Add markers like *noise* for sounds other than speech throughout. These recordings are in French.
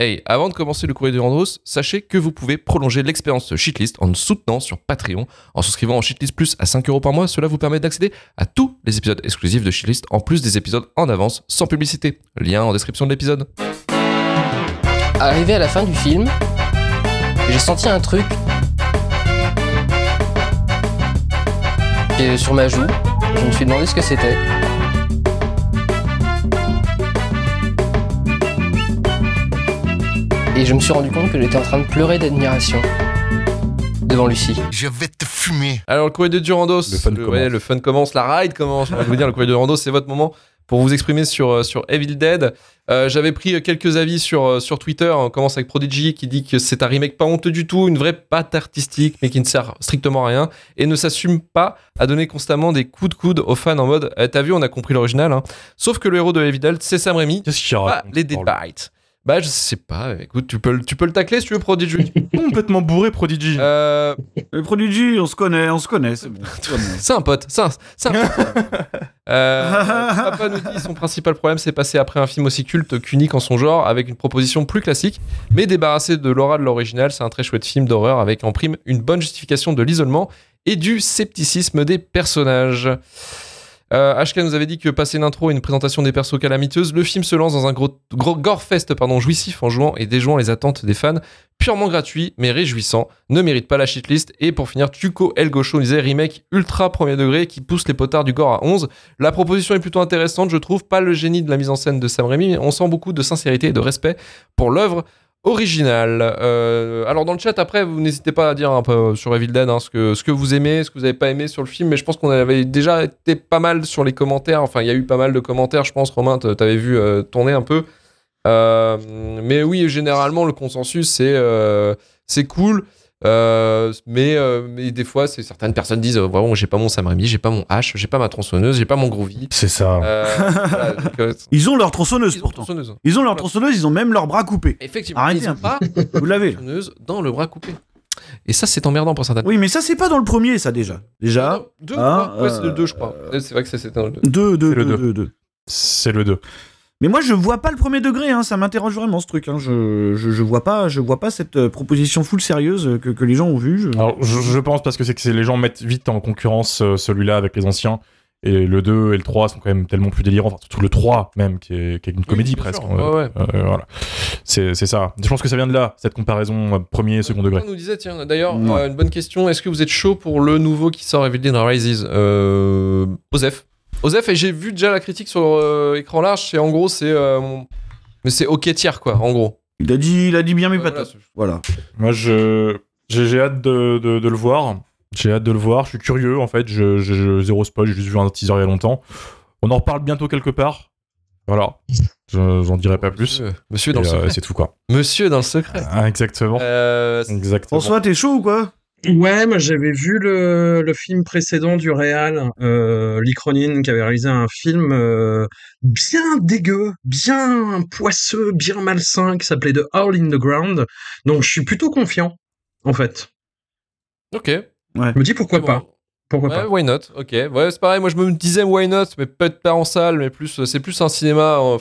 Hey, avant de commencer le courrier de Randros, sachez que vous pouvez prolonger l'expérience Shitlist en nous soutenant sur Patreon. En souscrivant en Shitlist Plus à 5 euros par mois, cela vous permet d'accéder à tous les épisodes exclusifs de Shitlist, en plus des épisodes en avance, sans publicité. Lien en description de l'épisode. Arrivé à la fin du film, j'ai senti un truc est sur ma joue. Je me suis demandé ce que c'était. Et je me suis rendu compte que j'étais en train de pleurer d'admiration devant Lucie. Je vais te fumer. Alors, le courrier de Durandos. Le fun commence. ouais, le fun commence, la ride commence. Je vais vous dire, le courrier de Durandos, c'est votre moment pour vous exprimer sur, euh, sur Evil Dead. Euh, J'avais pris quelques avis sur, euh, sur Twitter. On commence avec Prodigy qui dit que c'est un remake pas honteux du tout, une vraie patte artistique, mais qui ne sert strictement à rien et ne s'assume pas à donner constamment des coups de coude aux fans en mode Eh, T'as vu, on a compris l'original. hein. Sauf que le héros de Evil Dead, c'est Sam Raimi, Qu'est-ce qu'il pas les Dead Bites. Bah, je sais pas. Écoute, tu peux, le- tu peux le tacler si tu veux, Prodigy. *laughs* Complètement bourré, Prodigy. Euh, Le Prodigy, on se connaît, on se connaît, c'est bon. c'est *laughs* bon. C'est un pote, c'est un, c'est un pote. *laughs* Euh, Papa nous dit son principal problème c'est passer après un film aussi culte qu'unique en son genre avec une proposition plus classique mais débarrassé de l'aura de l'original c'est un très chouette film d'horreur avec en prime une bonne justification de l'isolement et du scepticisme des personnages. Euh, HK nous avait dit que passer une intro et une présentation des persos calamiteuses, le film se lance dans un gros, gros gore-fest pardon, jouissif en jouant et déjouant les attentes des fans, purement gratuit mais réjouissant, ne mérite pas la shitlist. Et pour finir, Tuco El Gaucho disait remake ultra premier degré qui pousse les potards du gore à 11. La proposition est plutôt intéressante, je trouve, pas le génie de la mise en scène de Sam Raimi, mais on sent beaucoup de sincérité et de respect pour l'œuvre originale. Euh, alors dans le chat après, vous n'hésitez pas à dire un peu sur Evil Dead hein, ce, que, ce que vous aimez, ce que vous avez pas aimé sur le film, mais je pense qu'on avait déjà été pas mal sur les commentaires, enfin il y a eu pas mal de commentaires, je pense Romain, t- t'avais vu euh, tourner un peu. Euh, mais oui, généralement le consensus c'est euh, c'est cool. Euh, mais, euh, mais des fois, c'est certaines personnes disent euh, vraiment, j'ai pas mon Sam Raimi, j'ai pas mon H, j'ai pas ma tronçonneuse, j'ai pas mon Groovy. C'est ça. Euh, voilà, *laughs* donc, euh, Ils ont leur tronçonneuse ils ont pourtant. tronçonneuse. Ils ont leur tronçonneuse, ils ont même leur bras coupé. Effectivement, Arrêtez ils un ont peu. pas *laughs* Vous l'avez tronçonneuse dans le bras coupé. Et ça, c'est emmerdant pour certaines. Oui, mais ça, c'est pas dans le premier, ça déjà. Déjà. Deux, Ah, ouais, c'est le euh, 2, je crois. C'est vrai que c'est- dans le 2. Deux, deux, C'est le deux, deux. deux, deux. C'est le 2. Mais moi, je vois pas le premier degré, hein, ça m'interroge vraiment ce truc. Hein. Je, je, je vois pas, je vois pas cette euh, proposition full sérieuse que, que les gens ont vue. je- Alors, je, je pense parce que c'est que les gens mettent vite en concurrence euh, celui-là avec les anciens. Et le 2 et le 3 sont quand même tellement plus délirants. Enfin, surtout le 3 même, qui est, qui est une comédie presque. sûr. Euh, Ouais, ouais. euh, voilà. C'est c'est ça. Je pense que ça vient de là, cette comparaison euh, premier et second degré. On nous disait, tiens, d'ailleurs, Ouais. euh, une bonne question. Est-ce que vous êtes chaud pour le nouveau qui sort Evil Dead Rises euh, Osef? Osef, et j'ai vu déjà la critique sur euh, écran large. C'est en gros, c'est. euh, mon- Mais c'est ok tiers, quoi, en gros. Il a dit, il a dit bien mes Ouais, voilà, patates. c'est- Voilà. Moi, je j'ai j'ai hâte de, de- de le voir. J'ai hâte de le voir. Je suis curieux, en fait. Je, je- je- zéro spoil. J'ai juste vu un teaser il y a longtemps. On en reparle bientôt quelque part. Voilà. Je j'en dirai pas plus. Monsieur, monsieur dans Et, le euh, secret. c'est tout, quoi. Monsieur dans le secret. Ah, exactement. Euh, Exactement. François, t'es chaud ou quoi? Ouais, moi j'avais vu le, le film précédent du Réal, euh, Lee Cronin, qui avait réalisé un film euh, bien dégueu, bien poisseux, bien malsain, qui s'appelait The Hole in the Ground. Donc je suis plutôt confiant, en fait. ok. Je me dis pourquoi Bon. pas. Pourquoi Ouais, pas. why not? Ok. Ouais, c'est pareil. Moi, je me disais why not, mais peut-être pas en salle, mais plus. C'est plus un cinéma. euh,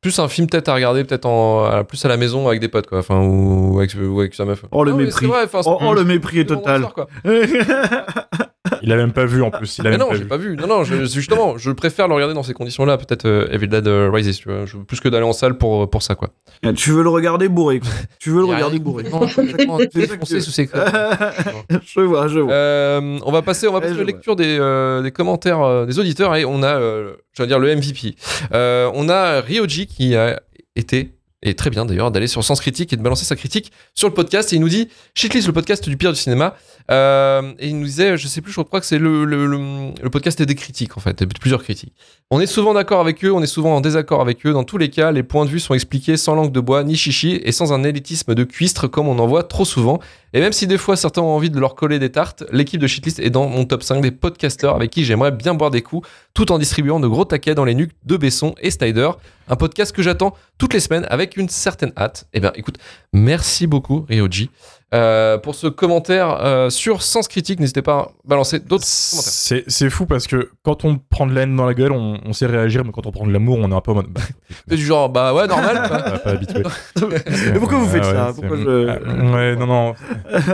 plus un film peut-être à regarder, peut-être en plus à la maison avec des potes, quoi. Enfin, ou avec, ou avec sa meuf. Oh le Non, mais mépris. vrai, Oh, oh, le mépris est total. quoi. *laughs* Il a même pas vu en plus. Il a Mais même non, j'ai pas vu. Non, non, je- justement, je préfère le regarder dans ces conditions-là, peut-être euh, Evil Dead euh, Rises, tu vois, je- plus que d'aller en salle pour, pour ça, quoi. tu veux le regarder bourré. Quoi. *laughs* Tu veux le regarder bourré. Non, complètement défoncé sous ces crêpes. *laughs* je vois, je vois. Euh, on va passer, on va Ouais, passer à la lecture des, euh, des commentaires euh, des auditeurs et on a, euh, je vais dire le MVP. Euh, on a Ryoji qui a été et très bien d'ailleurs d'aller sur Sens Critique et de balancer sa critique sur le podcast et il nous dit Shitlist le podcast du pire du cinéma Euh, et il nous disait je sais plus je crois que c'est le, podcast des critiques en fait plusieurs critiques on est souvent d'accord avec eux on est souvent en désaccord avec eux dans tous les cas les points de vue sont expliqués sans langue de bois ni chichi et sans un élitisme de cuistre comme on en voit trop souvent et même si des fois certains ont envie de leur coller des tartes, l'équipe de Shitlist est dans mon top 5 des podcasteurs avec qui j'aimerais bien boire des coups tout en distribuant de gros taquets dans les nuques de Besson et Snyder. Un podcast que j'attends toutes les semaines avec une certaine hâte. Eh bien, écoute, merci beaucoup, Ryoji, euh, pour ce commentaire euh, sur Sens Critique. N'hésitez pas à balancer d'autres commentaires. C'est c'est fou parce que quand on prend de la haine dans la gueule, on, on sait réagir, mais quand on prend de l'amour, on est un peu en mode. Bah, *laughs* C'est du genre, bah ouais, normal. *laughs* pas, pas habitué. *laughs* Mais pourquoi vous faites Ouais, ça ouais, Pourquoi je- Ah, Ouais, non, non.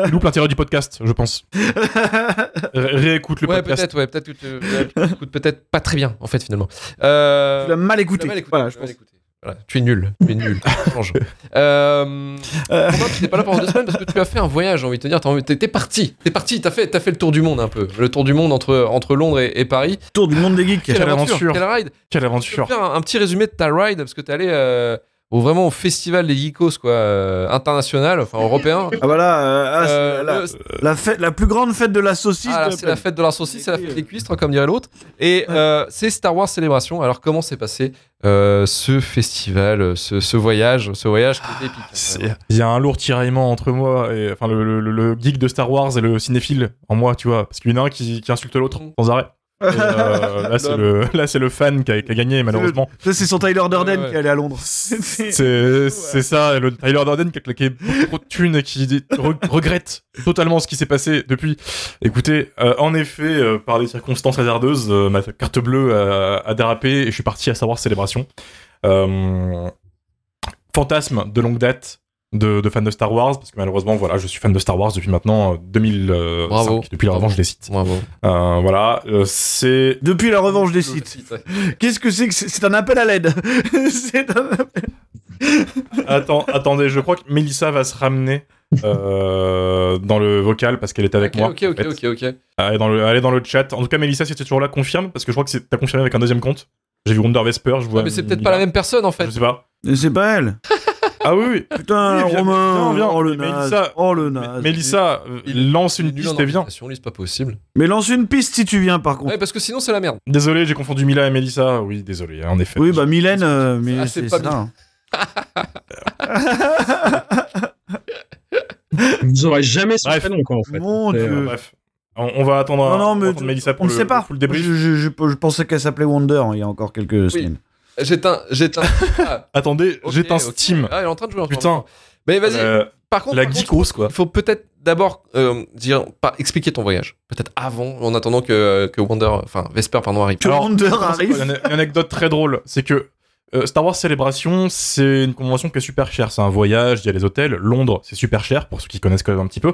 Tu loupes l'intérêt du podcast, je pense. Ré- Réécoute le ouais, podcast. peut-être, ouais, peut-être que tu ouais, tu écoutes peut-être pas très bien, en fait, finalement. Euh, Tu l'as mal écouté. l'as mal écouté, Voilà, je l'as mal pense. écouté. Voilà, tu es nul, tu es nul. *laughs* Change. Euh, Euh. Tu n'es pas là pendant deux semaines parce que tu as fait un voyage, j'ai envie de te dire. T'es t'es parti, t'es parti, t'as fait, t'as fait le tour du monde un peu. Le tour du monde entre, entre Londres et, et Paris. Tour du monde des geeks. Quelle, Quelle aventure, aventure. quelle ride. Quelle peux aventure. faire un, un petit résumé de ta ride parce que t'es allé euh, au, vraiment au festival des geekos, quoi, euh, international, enfin européen. Ah voilà, euh, ah, c'est Euh, la, le- la fête, la plus grande fête de la saucisse. Ah, c'est la fête de la saucisse, c'est la fête des cuistres, comme dirait l'autre. Et euh, c'est Star Wars Célébration. Alors, comment s'est passé euh, ce festival, ce, ce voyage, ce voyage qui était épique hein. Il y a un lourd tiraillement entre moi et enfin le, le- le- le geek de Star Wars et le cinéphile en moi, tu vois, parce qu'il y en a un qui, qui insulte l'autre sans arrêt. Euh, *laughs* là, c'est le, là, c'est le fan qui a, qui a gagné, malheureusement. Ça, c'est son Tyler Durden Ouais, ouais. qui est allé à Londres. C'est, *laughs* ça, le Tyler Durden qui a claqué beaucoup trop de thunes et qui dit- re- regrette totalement ce qui s'est passé depuis. Écoutez, euh, en effet, euh, par des circonstances hasardeuses, euh, ma carte bleue a, a dérapé et je suis parti à savoir célébration. Euh, fantasme de longue date de, de fan de Star Wars, parce que malheureusement, voilà, je suis fan de Star Wars depuis maintenant euh, 2005, Bravo. depuis la revanche des sites. Bravo. Euh, voilà, euh, c'est Depuis la revanche des sites. ouais. Qu'est-ce que c'est que c'est C'est un appel à l'aide. *laughs* c'est un appel- Attends, attendez, je crois que Melissa va se ramener euh, dans le vocal parce qu'elle est avec moi. ok, en ok, fait. ok, ok. Elle est, dans le, est dans le chat. En tout cas, Melissa, si t'es toujours là, confirme parce que je crois que c'est- t'as confirmé avec un deuxième compte. J'ai vu Wonder Vesper, je vois. Ah, mais c'est peut-être pas la même personne en fait. Je sais pas. Mais C'est pas elle. *laughs* Ah oui, oui. Putain, Oui, viens, Romain. viens, viens. Oh le Mais naze. Mélissa- Oh le naze. Mélissa, euh, Il- lance Il est une piste et viens. lui, c'est pas possible. Mais lance une piste si tu viens par contre. Ouais, parce que sinon, c'est la merde. Désolé, j'ai confondu Mila et Mélissa. Oui, désolé, en effet. Oui, bah Mylène, euh, mais Ah, c'est pas ça. hein. Vous aurez jamais son prénom, quoi, en fait. Mon C'est, Dieu. euh, Bref. On, on va attendre, Non, non, on mais attendre Mélissa pour on ne le, sait pas. pour le débrief. Je, je- je- je pensais qu'elle s'appelait Wonder hein, il y a encore quelques semaines. J'éteins, *laughs* j'éteins. Ah, Attendez, ok, j'éteins. Steam. Ah, il est en train de jouer en Putain. Mais vas-y, Euh, par contre. la par contre, geekos, quoi. Il faut peut-être d'abord euh, dire, pas expliquer ton voyage. Peut-être avant, en attendant que, que Wonder, enfin Vesper, pardon, arrive. Que Wonder arrive. Une anecdote très drôle, c'est que euh, Star Wars Célébration, c'est une convention qui est super chère. C'est un voyage, il y a les hôtels. Londres, c'est super cher pour ceux qui connaissent quand même un petit peu.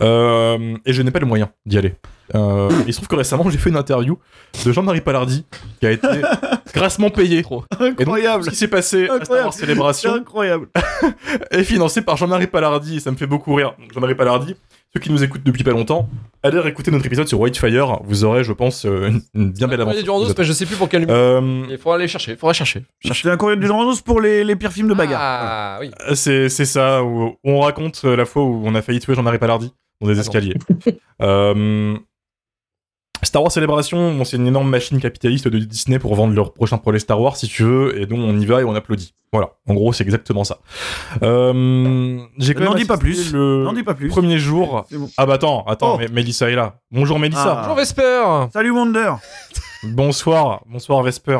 Euh, et je n'ai pas le moyen d'y aller. Euh, il se trouve que récemment, j'ai fait une interview de Jean-Marie Palardi qui a été *laughs* grassement payé. Trop. Et donc, Incroyable. ce qui s'est passé à Star. Wars Célébration incroyable. *laughs* est financé par Jean-Marie Palardi et ça me fait beaucoup rire. Jean-Marie Palardi, ceux qui nous écoutent depuis pas longtemps, allez écouter notre épisode sur Whitefire. Vous aurez, je pense, euh, une, une bien belle Il y aventure. a du Randos, mais je sais plus pour quel numéro. Euh, Il faudra aller chercher, il faudra chercher. chercher. Un courrier du Randos pour les, les pires films de bagarre. Ah oui. C'est, c'est ça, où, on raconte euh, la fois où on a failli tuer Jean-Marie Palardi dans des Ah escaliers. *laughs* Euh, Star Wars Célébration, bon, c'est une énorme machine capitaliste de Disney pour vendre leur prochain projet Star Wars, si tu veux, et donc on y va et on applaudit. Voilà, en gros, c'est exactement ça. Euh, j'ai quand N'en même dis pas plus. Le N'en dis pas plus. premier jour. Bon. Ah bah attends, attends, Oh. mais Mélissa est là. Bonjour Mélissa. Ah. Bonjour Vesper. Salut Wonder. Bonsoir, bonsoir Vesper.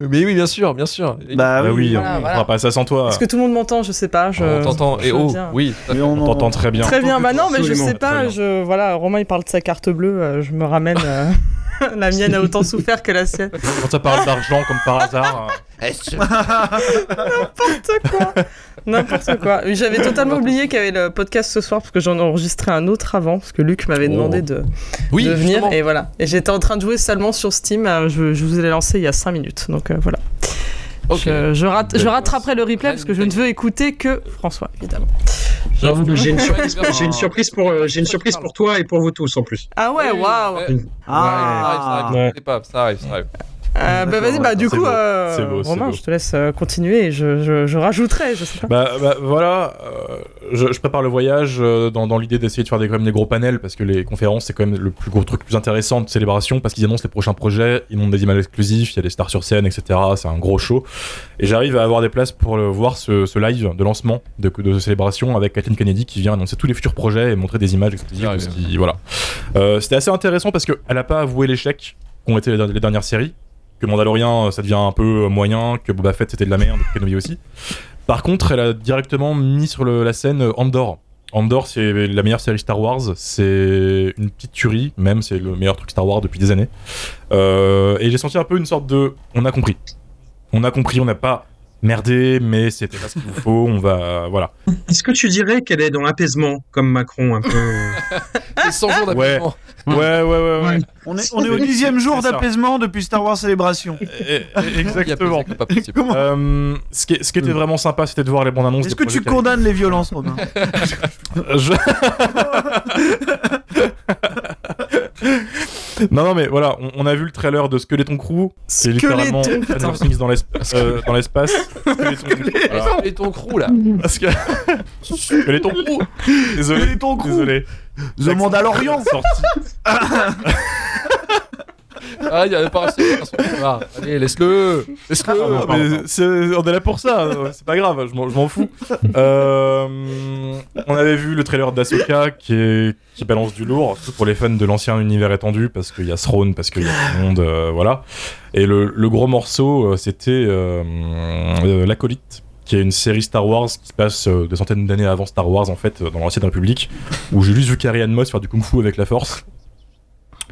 Mais oui, bien sûr, bien sûr. Bah Ah oui, voilà, on ne voilà. fera pas ça sans toi. Est-ce que tout le monde m'entend Je sais pas. Je... On t'entend. Et oh, oui. Mais on On t'entend très bien. Très bien. Bah non, mais je sais pas. Je voilà, Romain il parle de sa carte bleue. euh, je me ramène. *laughs* la mienne a autant souffert que la sienne. Quand ça parle d'argent comme par hasard. euh, N'importe quoi. N'importe quoi. J'avais totalement oublié qu'il y avait le podcast ce soir parce que j'en ai enregistré un autre avant parce que Luc m'avait Oh. demandé de, Oui, de venir justement. et voilà. Et j'étais en train de jouer seulement sur Steam. euh, Je, je vous ai lancé il y a 5 minutes. Donc euh, voilà. Je, je, rattraperai le replay parce que je ne veux écouter que François, évidemment. J'ai une surprise, j'ai une surprise pour, euh, j'ai une surprise pour toi et pour vous tous en plus. Ah ouais, Oui, waouh. ouais. Ah. Ça arrive, ça arrive. Pas, ça arrive, ça arrive. Euh, bah vas-y, bah du coup, beau. euh, Romain, je te laisse euh, continuer et je, je, je rajouterai, je sais pas. Bah, bah, voilà, euh, je, je prépare le voyage euh, dans, dans l'idée d'essayer de faire des, quand même des gros panels parce que les conférences c'est quand même le plus gros truc, le plus intéressant de célébration parce qu'ils annoncent les prochains projets, ils montrent des images exclusives, il y a des stars sur scène, etc. C'est un gros show et j'arrive à avoir des places pour le, voir ce, ce live de lancement de, de célébration avec Kathleen Kennedy qui vient annoncer tous les futurs projets et montrer des images exclusives. Ah, qui- voilà. Euh, C'était assez intéressant parce qu'elle a pas avoué l'échec qu'ont été les, les dernières séries. Que Mandalorian euh, ça devient un peu euh, moyen, que Boba Fett c'était de la merde, que Kenobi aussi. Par contre, elle a directement mis sur la scène euh, Andor. Andor, c'est la meilleure série Star Wars. C'est une petite tuerie, même. C'est le meilleur truc Star Wars depuis des années. Et j'ai senti un peu une sorte de. On a compris. On a compris, on n'a pas merdé, mais c'était pas ce qu'il vous faut. On va. Voilà. Est-ce que tu dirais qu'elle est dans l'apaisement, comme Macron, un peu C'est 100 jours Ouais. d'apaisement. Ouais, ouais, ouais, ouais. On est, on est au dixième jour d'apaisement depuis Star Wars Célébration. Eh, eh, Exactement. pas Euh, ce, qui, ce qui était vraiment sympa, c'était de voir les bandes annonces. Est-ce que tu condamnes les violences, Romain. Je- non, non, mais voilà, on, on a vu le trailer de Skeleton Crew. C'est littéralement. Stranger Things dans l'espace. euh, dans l'espace. Skeleton Voilà. Et ton crew là. Parce que. Skeleton Crew Désolé. Skeleton Crew. Désolé. The Mandalorian Sorti. *laughs* Ah, il y avait pas assez. Ah, allez, laisse-le. Laisse-le. Ah, mais c'est- on est là pour ça, euh, c'est pas grave, je m'en je m'en fous. Euh, on avait vu le trailer d'Asoka qui, est- qui balance du lourd, surtout pour les fans de l'ancien univers étendu, parce qu'il y a Throne, parce qu'il y a tout le monde, euh, voilà. Et le, le gros morceau, euh, c'était euh, euh, L'Acolyte, qui est une série Star Wars qui se passe euh, des centaines d'années avant Star Wars, en fait, euh, dans l'Ancienne République, où j'ai juste vu Carrie Ann Moss faire du kung-fu avec la force.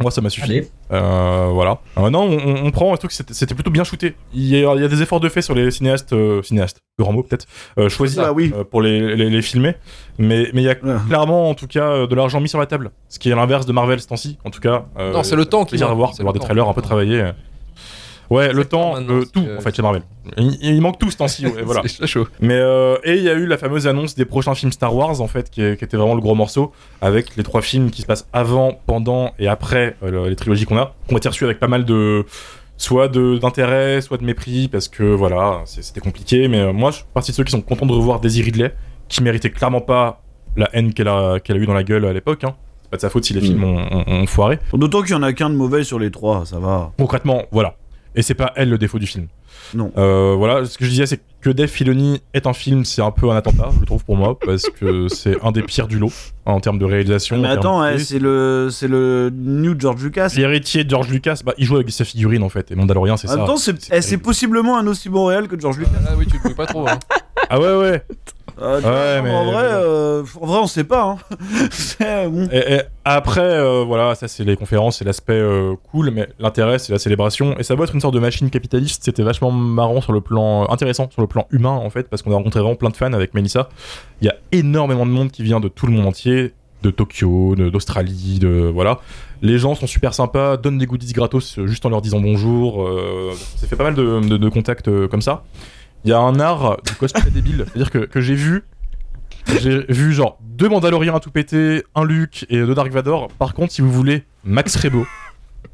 Moi, ça m'a suffi. Allez. Euh, voilà. Euh, non, on, prend un truc, c'était c'était plutôt bien shooté. Il y, a, il y a des efforts de fait sur les cinéastes, euh, cinéastes, grand mot peut-être, euh, choisis Ah oui. euh, pour les, les, les filmer. Mais mais il y a Ouais. clairement, en tout cas, euh, de l'argent mis sur la table. Ce qui est l'inverse de Marvel ce temps-ci, en tout cas. euh, Non, c'est le temps qui plaisir à voir, voir le des temps. trailers un peu travaillés. Ouais, le temps, euh, tout, que- en fait, chez Marvel. Il, il manque tout ce temps-ci, ouais, *laughs* voilà. C'est chaud. Mais euh, et il y a eu la fameuse annonce des prochains films Star Wars en fait, qui, est- qui était vraiment le gros morceau, avec les trois films qui se passent avant, pendant et après euh, le- les trilogies qu'on a, qu'on a été reçus avec pas mal de soit de d'intérêt, soit de mépris, parce que voilà, c'était compliqué. Mais euh, moi, je suis partie de ceux qui sont contents de revoir Daisy Ridley, qui méritait clairement pas la haine qu'elle a qu'elle a eu dans la gueule à l'époque. Hein. C'est pas de sa faute si les Mm. films ont, ont- ont foiré. D'autant qu'il y en a qu'un de mauvais sur les trois, ça va. Concrètement, voilà. Et c'est pas elle le défaut du film. Non. Euh, voilà, ce que je disais, c'est que Dave Filoni est un film, c'est un peu un attentat, je le trouve pour moi, parce que c'est un des pires du lot hein, en termes de réalisation. Mais en termes attends, ouais, c'est le, c'est le new George Lucas. L'héritier de George Lucas, bah, il joue avec sa figurine en fait, et Mandalorian, c'est ça. temps, c'est, C'est eh, c'est possiblement un aussi bon réel que George Lucas. Ah oui, tu te mouilles pas trop. Hein. Ah ouais, ouais. Euh, Ouais, mais- En vrai, euh, en vrai, on sait pas. Hein. *laughs* C'est, bon. Et, et après, euh, voilà, ça c'est les conférences, c'est l'aspect euh, cool, mais l'intérêt c'est la célébration. Et ça doit être une sorte de machine capitaliste. C'était vachement marrant sur le plan, euh, intéressant sur le plan humain en fait, parce qu'on a rencontré vraiment plein de fans avec Melissa. Il y a énormément de monde qui vient de tout le monde entier, de Tokyo, d'Australie, de voilà. Les gens sont super sympas, donnent des goodies gratos euh, juste en leur disant bonjour. Euh, ça fait pas mal de, de- de contacts euh, comme ça. Il y a un art du cosplay *laughs* débile, c'est-à-dire que, que j'ai vu j'ai vu genre deux Mandaloriens à tout péter, un Luke et deux Dark Vador. Par contre, si vous voulez Max Rebo,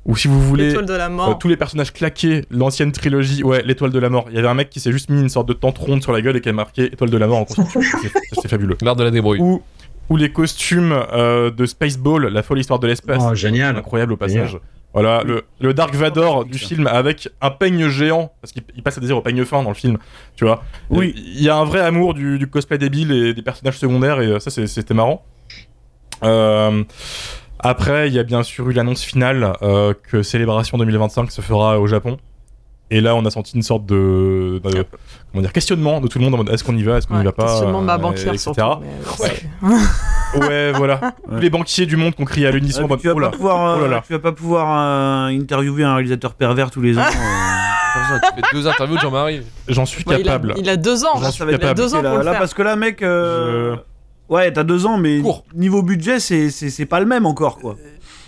ou si vous voulez L'étoile de la euh, mort. tous les personnages claqués, l'ancienne trilogie, ouais, l'étoile de la mort. Il y avait un mec qui s'est juste mis une sorte de tente ronde sur la gueule et qui a marqué étoile de la mort en construction. *laughs* C'est- C'est fabuleux. L'art de la débrouille. Ou, ou les costumes euh, de Spaceball, la folle histoire de l'espace. Oh, génial. Incroyable au passage. Voilà, le, le Dark Vador du film avec un peigne géant, parce qu'il il passe à dire au peigne fin dans le film, tu vois. Oui. Il y a un vrai amour du, du cosplay débile et des personnages secondaires, et euh, ça, c'était marrant. Euh, après, il y a bien sûr eu l'annonce finale euh, que Célébration 2025 se fera au Japon. Et là, on a senti une sorte de, de- comment dire, questionnement de tout le monde en mode est-ce qu'on y va, est-ce qu'on y va pas, questionnement de ma banquière etc. surtout. mais, Ouais. *laughs* Ouais, voilà. *laughs* Tous les banquiers du monde qui ont crié à l'unisson Ouais, tu vas oh là. pas pouvoir, euh, oh là là. tu vas pas pouvoir euh, interviewer un réalisateur pervers tous les ans. *laughs* euh, ça. Tu fais deux interviews de Jean-Marie. J'en suis Ouais, il, a, capable. il a deux ans. J'en Là, suis ça va être Il a capable. deux ans là, pour le là, faire. parce que là, mec. euh, Ouais, t'as deux ans, mais niveau budget, c'est, c'est, c'est pas le même encore, quoi.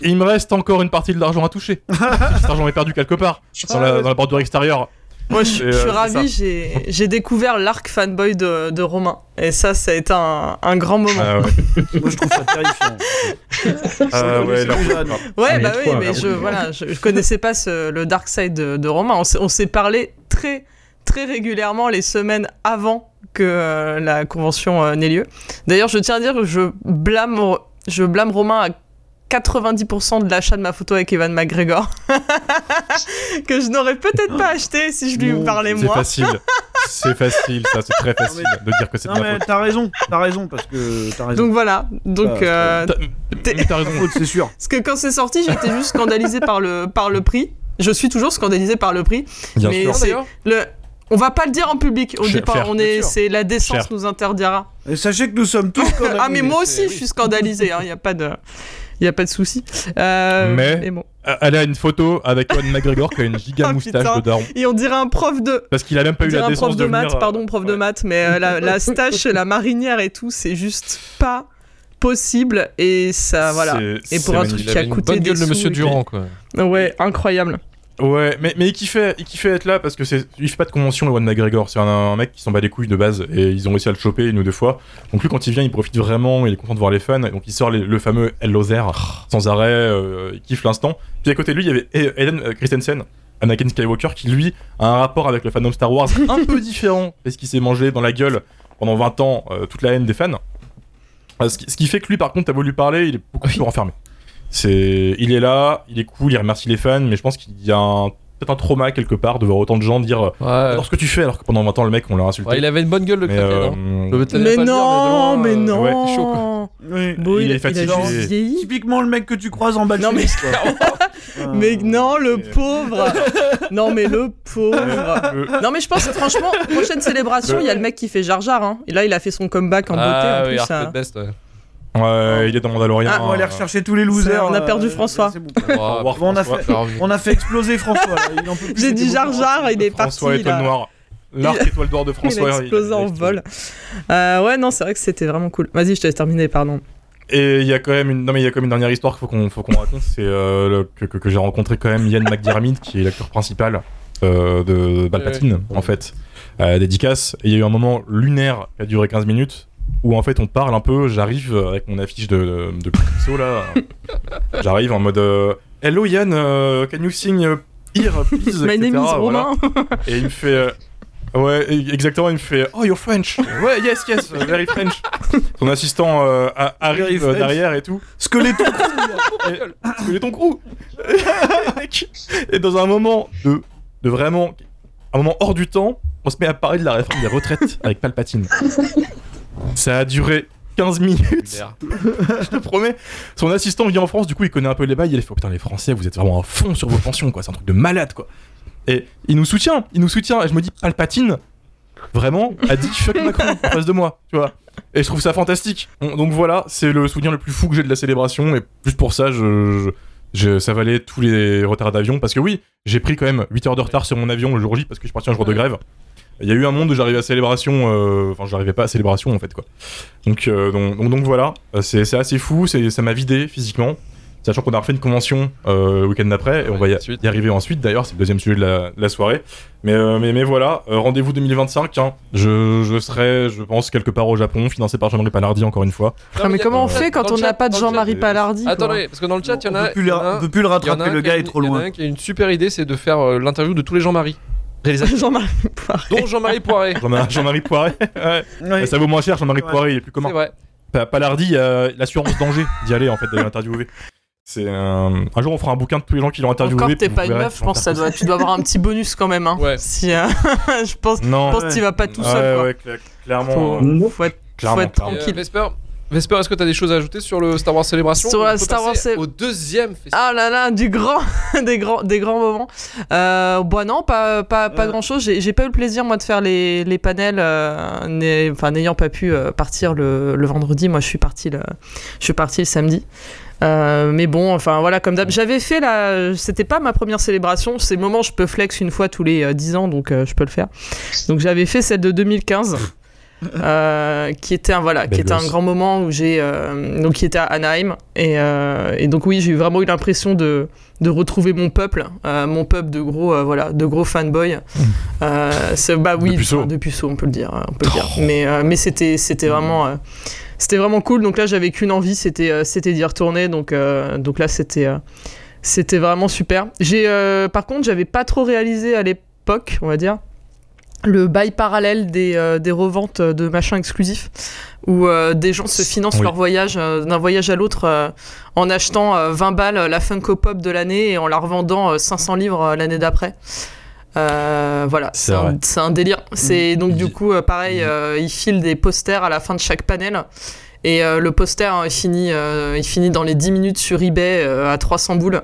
Il me reste encore une partie de l'argent à toucher. *laughs* Cet argent est perdu quelque part, dans la, dans la bordure extérieure. Moi, je, Et, je euh, suis ravi. J'ai découvert l'arc fanboy de, de Romain. Et ça, ça a été un, un grand moment. Ah ouais. *laughs* Moi, je trouve ça terrifiant. Ah ouais, là- Ouais, Ah, bah oui, trois, mais je, voilà, je, je connaissais pas ce- le dark side de, de Romain. On s'est- On s'est parlé très, très régulièrement les semaines avant que euh, la convention euh, n'ait lieu. D'ailleurs, je tiens à dire que je blâme, je blâme Romain à 90% de l'achat de ma photo avec Evan McGregor. *laughs* que je n'aurais peut-être pas acheté si je lui Non, parlais C'est moi. facile. *laughs* C'est facile, ça, c'est très facile de dire que c'est de Non, ma mais faute. t'as raison, t'as raison, parce que t'as raison. Donc voilà. Donc, euh, T'as- t'es- mais T'as raison. C'est sûr. Parce que quand c'est sorti, j'étais juste scandalisée par le, par le prix. Je suis toujours scandalisé par le prix. Bien mais sûr. c'est D'ailleurs. le. On va pas le dire en public. On Cher- dit pas. on est. C'est la décence Cher. nous interdira. Et sachez que nous sommes tous *laughs* ah mais moi c'est- aussi, je suis scandalisé. Il y a pas de. Il *laughs* y a pas de souci. Euh, Mais- bon. Elle a une photo avec Ewan McGregor qui a une *laughs* giga Ah, moustache putain. de daron. Et on dirait un prof de. Parce qu'il a même pas On eu la un décence prof de, venir, maths, pardon, prof de maths, mais euh, la, la stache, la marinière et tout, c'est juste pas possible. Et ça, voilà. C'est- Et pour un truc qui a avait une coûté bonne des gueule de sous, Monsieur Durand, quoi. Ouais, incroyable. Ouais, mais, mais il kiffait, il kiffait être là parce que c'est, il fait pas de convention, Ewan McGregor. C'est un, un mec qui s'en bat les couilles de base et ils ont réussi à le choper une ou deux fois. Donc lui, quand il vient, il profite vraiment, il est content de voir les fans. Et donc il sort les- le fameux Hello There sans arrêt, euh, il kiffe l'instant. Puis à côté de lui, il y avait Eden euh, Christensen, Anakin Skywalker, qui lui a un rapport avec le fandom Star Wars un peu différent *laughs* parce qu'il s'est mangé dans la gueule pendant 20 ans euh, toute la haine des fans. Euh, ce, qui, ce qui fait que lui, par contre, t'as voulu parler, il est beaucoup plus renfermé. C'est, il est là, il est cool, il remercie les fans, mais je pense qu'il y a un- peut-être un trauma quelque part de voir autant de gens dire euh, Ouais. alors ce que tu fais alors que pendant 20 ans le mec on l'a insulté. Ouais, il avait une bonne gueule, le mais, craquet, euh, non Je veux te- Mais le dire, non, de mais non. euh, ouais, c'est chaud, quoi. Oui. Bon, Il il, est il a fatigué. vieilli. Typiquement le mec que tu croises en bas de Non, mais-. Euh, *laughs* Mais non, le pauvre. non, mais le pauvre. Le- Non, mais je pense que franchement, prochaine célébration, il y a le mec qui fait Jar Jar. Hein. Et là, il a fait son comeback en beauté. Ah en oui, plus, Arcade hein. Best, ouais. Il est dans Mandalorian. Ah, On va aller rechercher tous les losers. on a perdu euh, François. bon. Oh, Bon, on a François. fait-. On a exploser François. J'ai dit Jar. Jar, il est François parti. étoile là. noire. L'arc étoile d'or de François. il a explosé en vol. Euh, ouais, non, c'est vrai que c'était vraiment cool. Vas-y, je te laisse terminer, pardon. Et il y a quand même une, non mais il y a quand même une dernière histoire qu'il faut qu'on, faut qu'on raconte, c'est euh, le- que, que, que j'ai rencontré quand même Ian McDiarmid, qui est l'acteur principal euh, de Palpatine, Ouais. en fait, à dédicace. Et il y a eu un moment lunaire qui a duré 15 minutes, où en fait on parle un peu, j'arrive avec mon affiche de, de, de Pixo, là, *laughs* j'arrive en mode euh, Hello Ian, euh, can you sing uh, here, please *laughs* My name is voilà. Et il me fait. euh, Ouais, e- exactement, il me fait Oh, you're French *laughs* Ouais, yes, yes, very French Son assistant euh, arrive euh, derrière et tout. Squeletton. Il est ton crew. Et dans un moment de, de vraiment. Un moment hors du temps, on se met à parler de la réforme des retraites avec Palpatine. Ça a duré 15 minutes, *laughs* je te promets. Son assistant vient en France, du coup il connaît un peu les bails, il a fait oh, putain les Français vous êtes vraiment à fond sur vos pensions quoi, c'est un truc de malade quoi. Et il nous soutient, il nous soutient, et je me dis Palpatine, vraiment, a dit fuck Macron en face de moi, tu vois. Et je trouve ça fantastique. Donc voilà, c'est le souvenir le plus fou que j'ai de la célébration, et juste pour ça, je- ça valait tous les retards d'avion, parce que oui, j'ai pris quand même 8 heures de retard sur mon avion le jour J, parce que je suis parti un jour de grève. Il y a eu un monde où j'arrivais à célébration, euh, enfin j'arrivais pas à célébration en fait quoi. Donc, euh, donc, donc, donc voilà, Euh, c'est c'est assez fou, c'est- ça m'a vidé physiquement. Sachant qu'on a refait une convention euh, le week-end d'après, et on va y, arriver ensuite d'ailleurs, c'est le deuxième sujet de la, de la soirée. Mais, euh, mais, mais voilà, euh, rendez-vous 2025, hein. je, je serai, je pense, quelque part au Japon, financé par Jean-Marie Palardi encore une fois. Mais comment on fait quand on n'a pas de Jean-Marie Palardi Attendez, parce que dans le chat, il y en On a. on peut plus le rattraper, le gars est trop il y en a loin. un qui a une super idée, c'est de faire euh, l'interview de tous les Jean-Marie. Réalisateurs. *laughs* Jean-Marie Poiré. dont Jean-Marie Poiré. *laughs* Jean- Jean-Marie Poiré, *laughs* ouais. Ouais. ça vaut moins cher, Jean-Marie Ouais. Poiré, il est plus commun. C'est vrai. Pa- Palardi a l'assurance danger d'y aller en fait, d'aller l'interviewer. C'est un... un jour on fera un bouquin de tous les gens qui l'ont interviewé. Encore, t'es pas une meuf, je pense que ça doit, tu dois avoir un petit bonus quand même. Hein. Ouais. Si, euh, je pense, Non, je pense que tu vas pas tout ouais, seul. quoi. ouais, cla- clairement. Faut, euh, faut être, clairement, faut être euh, tranquille. Vesper, est-ce que tu as des choses à ajouter sur le Star Wars Célébration Sur On la Star Wars passer Cé- Au deuxième festival. Ah là là, du grand, *laughs* des grands, des grands moments. Euh, bon non, pas, pas, pas Euh. grand chose. J'ai j'ai pas eu le plaisir moi de faire les, les panels, euh, enfin n'ayant pas pu euh, partir le, le vendredi. Moi, je suis parti le, je suis parti le samedi. Euh, mais bon, enfin voilà, comme d'hab. J'avais fait la. C'était pas ma première célébration. C'est le moment où je peux flex une fois tous les euh, 10 ans, donc euh, je peux le faire. Donc j'avais fait celle de 2015. Euh, qui était un voilà qui était un grand moment où j'ai euh, donc qui était à Anaheim. Et, euh, et donc oui j'ai vraiment eu l'impression de de retrouver mon peuple mon peuple de gros voilà de gros fanboys. Euh, c'est bah oui De puceaux. enfin, de puceaux on peut le dire on peut le dire. Mais mais c'était c'était vraiment c'était vraiment cool. Donc là j'avais qu'une envie c'était c'était d'y retourner. Donc donc là c'était c'était vraiment super. J'ai par contre j'avais pas trop réalisé à l'époque on va dire le bail parallèle des, euh, des reventes de machins exclusifs où euh, des gens se financent Oui. leur voyage euh, d'un voyage à l'autre en achetant euh, 20 balles la Funko Pop de l'année et en la revendant euh, 500 livres l'année d'après. Voilà, C'est un, délire. C'est donc du coup pareil, il- euh, ils filent des posters à la fin de chaque panel. Et le poster, hein, il, finit, il finit dans les 10 minutes sur eBay à 300 boules.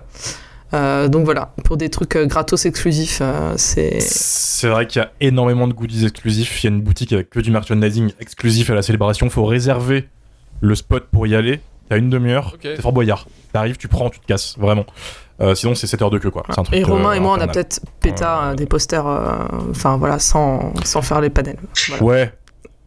Euh, donc voilà, pour des trucs euh, gratos exclusifs, euh, c'est. C'est vrai qu'il y a énormément de goodies exclusifs. Il y a une boutique avec que du merchandising exclusif à la célébration. Faut réserver le spot pour y aller. T'as une demi-heure. C'est Fort Boyard. T'arrives, tu prends, tu te casses. Vraiment. Euh, sinon, c'est 7 heures de queue, quoi. C'est un truc, Et Romain euh, et moi, on a peut-être péta euh, des posters, euh, enfin voilà, sans, sans faire les panels. Voilà. Ouais.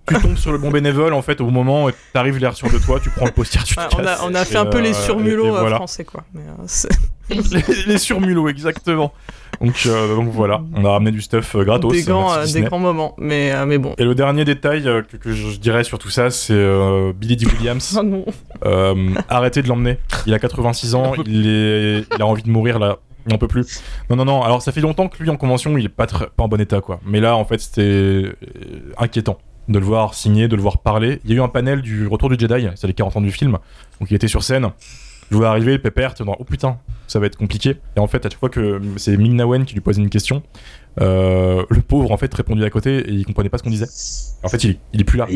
Tu tombes sur le bon bénévole, en fait, au moment où t'arrives l'air sur de toi, tu prends le poster, tu te casses. on, a, on a fait un peu les euh, surmulots euh, voilà. français, quoi. Mais, euh, *laughs* les, les surmulots, exactement. Donc, euh, donc voilà, on a ramené du stuff gratos. des, grands, des grands moments. Mais, mais bon. Et le dernier détail que, que je dirais sur tout ça, c'est Billy D. Williams. *laughs* Oh arrêtez de l'emmener. Il a 86 ans, *laughs* il, est, il a envie de mourir là. Il n'en peut plus. Non, non, non. Alors, ça fait longtemps que lui, en convention, il est pas, très- pas en bon état, quoi. Mais là, en fait, c'était inquiétant de le voir signer, de le voir parler. Il y a eu un panel du Retour du Jedi, c'est les 40 ans du film. Donc, il était sur scène. Je vois arriver, le pépère, dans, oh putain, ça va être compliqué. Et en fait, à chaque fois que c'est Ming qui lui posait une question, euh, le pauvre, en fait, répondit à côté et il comprenait pas ce qu'on disait. En fait, il, est- il est plus là. Tu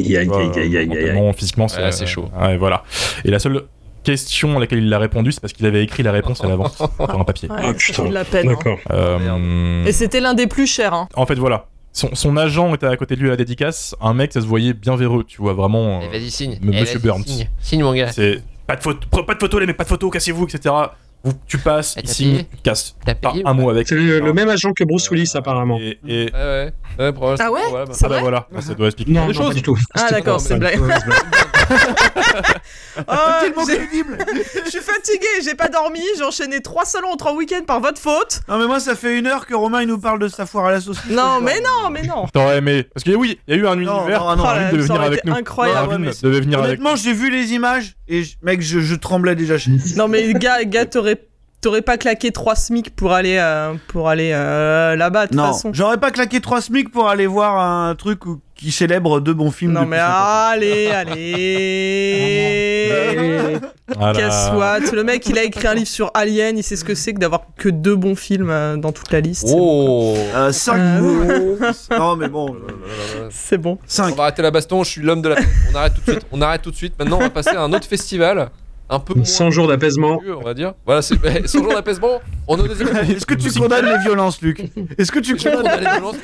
physiquement, Ouais, c'est chaud. Ouais, voilà. Et la seule question à laquelle il a répondu, c'est parce qu'il avait écrit la réponse à l'avance *laughs* sur un papier. Ouais, Ah, putain. de la peine. hein. D'accord. Euh, Et c'était l'un des plus chers. Hein. en fait, voilà. Son, son agent était à côté de lui à la dédicace. Un mec, ça se voyait bien véreux, tu vois, vraiment. Eh, euh, Vas-y, signe. M- Eh, Monsieur Burns. Signe. Signe, mon gars. c'est pas de photo, pas de photo les mecs, pas de photo, cassez-vous, etc. Vous, tu passes, Ah, il t'as signe, payé tu te casses. T'as Pas un mot avec. C'est le, le même agent que Bruce Willis, apparemment. Et, et- pas Ouais, ouais. Ah ouais Voilà, bah. Ah bah vrai voilà, ça doit expliquer Non, des non, pas choses. du tout. Ah, d'accord, c'est *laughs* c'est blague. Oh, Tellement crédible *laughs* je suis fatigué, j'ai pas dormi, j'ai enchaîné trois salons en trois week-ends par votre faute. Non mais moi ça fait une heure que Romain il nous parle de sa foire à la saucisse. Non, mais non, mais non. *laughs* T'aurais aimé. Parce que oui, il y a eu un univers. non, non, Oh là, Marvin devait venir avec nous. incroyable. Devait venir avec nous. Honnêtement j'ai vu les images et mec je, tremblais déjà. Non, mais gars, gars t'aurais, t'aurais pas claqué 3 SMIC pour aller, euh, pour aller euh, là-bas, de toute Non, façon. j'aurais pas claqué 3 SMIC pour aller voir un truc où- qui célèbre deux bons films. Non, mais 50 ans. allez, *laughs* allez. Voilà. Qu'à soit. Le mec, il a écrit un livre sur Alien, il sait ce que c'est que d'avoir que deux bons films euh, dans toute la liste. Oh Euh, 5 Euh. Non mais bon, C'est bon. 5. On va arrêter la baston, je suis l'homme de la. On arrête tout de suite. On arrête tout de suite. Maintenant, on va passer à un autre festival. Un peu moins 100 jours d'apaisement. on va dire. Voilà, c'est *laughs* 100 jours d'apaisement. On a des *laughs* Est-ce que tu condamnes les violences Luc *laughs* Est-ce que tu Je condamnes condamne la violence.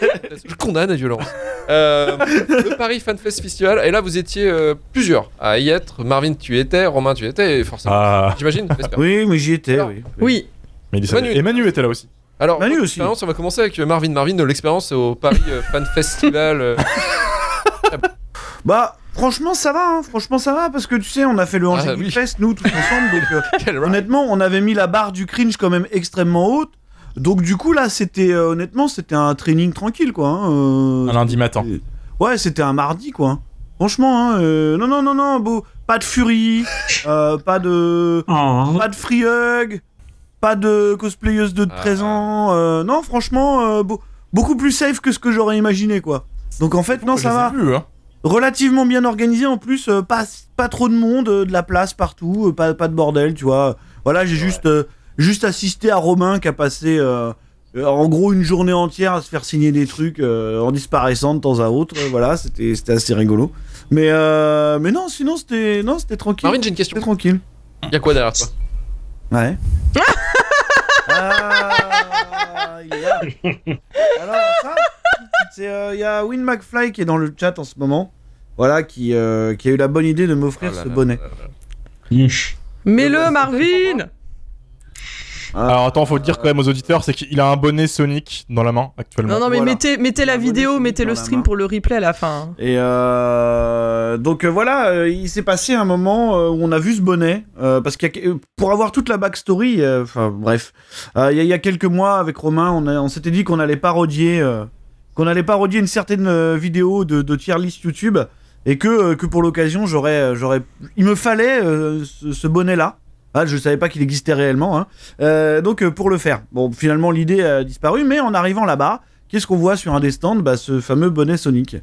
Je condamne la violence. Euh, le Paris Fan Fest Festival. Et là, vous étiez euh, plusieurs à y être. Marvin, tu étais. Romain, tu étais. Et forcément. Ah, J'imagine. Oui mais j'y étais Alors, oui. Oui. mais Manu. Et Manu était là aussi. Alors, Manu aussi. on va commencer avec Marvin. Marvin, de l'expérience au Paris euh, Fan Festival. Bah franchement ça va hein. franchement ça va parce que tu sais on a fait le Ah, Angers oui. Fest nous tous ensemble donc euh, *laughs* honnêtement on avait mis la barre du cringe quand même extrêmement haute. Donc du coup là c'était euh, honnêtement c'était un training tranquille quoi. hein, euh, Un lundi matin. Ouais, c'était un mardi, quoi. Franchement, hein, euh, non, non, non, non, beau, pas de furie, euh, pas de, Oh. pas de free hug, pas de cosplayeuse de Ah. 13 ans. euh, non, franchement, euh, beau- beaucoup plus safe que ce que j'aurais imaginé, quoi. Donc en fait, non, ça va. hein. Relativement bien organisé, en plus, euh, pas, pas trop de monde, euh, de la place partout, euh, pas, pas de bordel, tu vois. Voilà, j'ai juste, euh, juste assisté à Romain qui a passé. en gros, une journée entière à se faire signer des trucs euh, en disparaissant de temps à autre. voilà, c'était c'était assez rigolo. Mais, euh, mais non, sinon, c'était non, c'était tranquille. Marvin, j'ai une question. C'était tranquille. Il y a quoi derrière toi? Ouais. *laughs* Ah, il est là. *laughs* Alors, ça, c'est. euh, Il y a Win McFly qui est dans le chat en ce moment. Voilà, qui, euh, qui a eu la bonne idée de m'offrir Oh là ce là bonnet. Mets-le, Marvin Ah. Alors attends, faut dire quand même aux auditeurs, c'est qu'il a un bonnet Sonic dans la main actuellement. Non, non, mais Voilà. mettez, mettez la vidéo, mettez le stream pour le replay à la fin. Et euh, donc euh, voilà, euh, il s'est passé un moment où on a vu ce bonnet, euh, parce qu'il y a- pour avoir toute la backstory, euh, enfin bref, euh, il y, a- il y a quelques mois avec Romain, on, a- on s'était dit qu'on allait parodier, euh, qu'on allait parodier une certaine euh, vidéo de, tier list YouTube, et que, euh, que pour l'occasion, j'aurais, euh, j'aurais, il me fallait ce, bonnet-là. Ah, je savais pas qu'il existait réellement, hein. Donc pour le faire. Bon, finalement l'idée a disparu, mais en arrivant là-bas, qu'est-ce qu'on voit sur un des stands? Bah, ce fameux bonnet Sonic.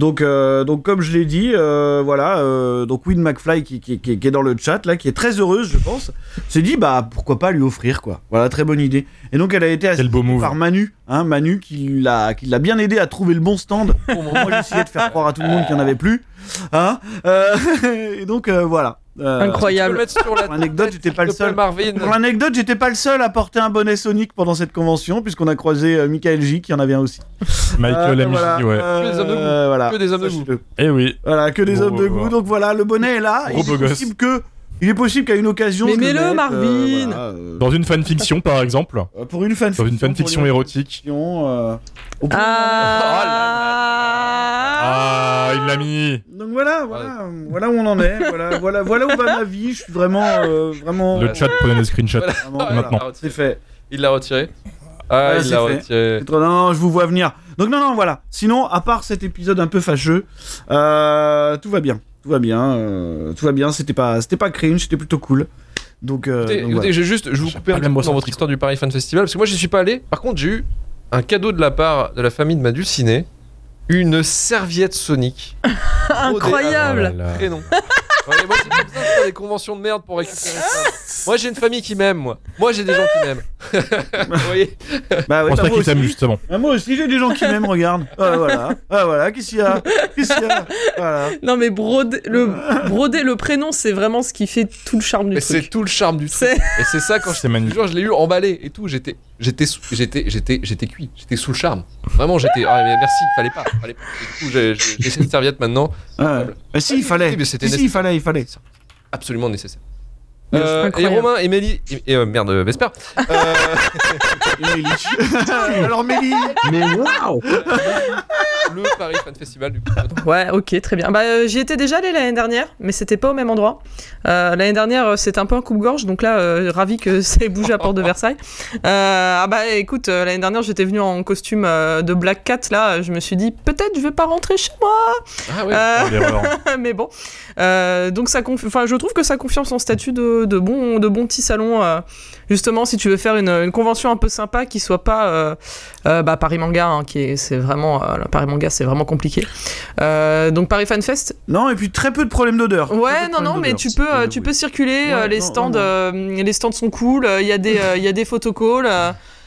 Donc, euh, donc comme je l'ai dit, euh, voilà, euh, donc Win McFly qui, qui, qui- qui est dans le chat là, qui est très heureuse, je pense, s'est dit bah pourquoi pas lui offrir quoi. Voilà, très bonne idée. Et donc elle a été move. par Manu, hein, Manu qui l'a qui l'a bien aidé à trouver le bon stand. Pour moi, j'essayais de faire croire à tout le monde qu'il n'y en avait plus, hein. Euh, *laughs* et donc voilà. Euh, Incroyable. Tu peux le mettre sur la Pour l'anecdote, j'étais pas le seul. Marvin. Pour l'anecdote, j'étais pas le seul à porter un bonnet Sonic pendant cette convention, puisqu'on a croisé euh, Michael J, qui en avait un aussi. *laughs* Michael Euh, voilà, ouais. euh, Que des hommes de goût. euh, voilà. Que des hommes de goût. Eh oui. Voilà, que des Bon, hommes de goût. Donc voilà, le bonnet est là. Gros il est possible que. Il est possible qu'à une occasion. Mais mets-le, mette, euh, Marvin. voilà, euh, Dans une fanfiction, par exemple. euh, Pour une fanfiction. Dans une fanfiction érotique. fanfiction, euh, on peut- Ah. Ah, il l'a mis. Donc voilà, voilà, voilà où on en est. Voilà, voilà, voilà où va ma vie. Je suis vraiment, euh, vraiment. Le chat prenait des screenshots. Voilà. vraiment, Ah, voilà. maintenant. il l'a retiré. C'est fait. Il l'a retiré. Ah, Ouais, il c'est l'a retiré. Trop- Non, je vous vois venir. Donc non, non, voilà. Sinon, à part cet épisode un peu fâcheux, euh, tout va bien. Tout va bien. euh, tout va bien. C'était pas, c'était pas cringe. C'était plutôt cool. Donc, euh, Écoutez, donc écoutez, voilà. j'ai juste, je vous J'ai couper pas un bien petit peu bossé dans votre histoire du Paris Fan Festival parce que moi j'y suis pas allé. Par contre, j'ai eu un cadeau de la part de la famille de ma dulcinée, une serviette Sonic. *laughs* Incroyable. Oh là. Prénom. Ouais, moi j'ai pas besoin de faire des conventions de merde pour récupérer ça. Moi j'ai une famille qui m'aime, moi. Moi j'ai des gens qui m'aiment. Voyez *laughs* Bah Je ouais, pense bah, moi aussi. justement. Ah, moi aussi, j'ai des gens qui m'aiment. Regarde. Ah, voilà. Ah voilà. Qu'est-ce qu'il y a Qu'est-ce qu'il y a Voilà. Non mais broder le broder le prénom c'est vraiment ce qui fait tout le charme du Mais c'est truc. tout le charme du truc. C'est Et c'est ça quand je C'est magnifique. Je l'ai eu emballé et tout. J'étais, j'étais, sous- j'étais, j'étais, j'étais cuit. J'étais sous le charme. Vraiment, j'étais. Ah, mais merci. Fallait pas. Fallait pas. Et du coup, j'ai, j'ai- j'ai cette serviette maintenant. Ah, bah si, il fallait. Mais c'était Si, si, il fallait, il fallait. Absolument nécessaire. Euh, et. Romain et Mélie et, et, euh, merde Vesper. Euh, *laughs* Mélie. *laughs* Alors Mélie. Mais waouh *laughs* le Paris Fan Festival du coup. Ouais, ok, très bien. Bah, euh, j'y étais déjà allé l'année dernière, mais c'était pas au même endroit. Euh, l'année dernière, euh, c'était un peu un coupe-gorge, donc là, euh, ravi que *laughs* ça ait bougé à Porte de Versailles. Euh, ah bah, écoute, euh, l'année dernière, j'étais venu en costume euh, de Black Cat, là, je me suis dit, peut-être je vais pas rentrer chez moi. Ah ouais. Euh, Oh, l'erreur. *laughs* mais bon. Euh, donc ça conf- enfin, je trouve que ça confirme son statut de, de bon, de bon petit salon. Justement, si tu veux faire une, une convention un peu sympa qui soit pas euh, euh, bah, Paris Manga, hein, qui est, c'est vraiment euh, Paris Manga, c'est vraiment compliqué. Donc Paris Fan Fest. Non, et puis très peu de problèmes d'odeur. Ouais, non, non, mais tu peux, tu peux circuler. Ouais, les non, stands, non, non. les stands sont cool. Il y a des, il y a des photocalls.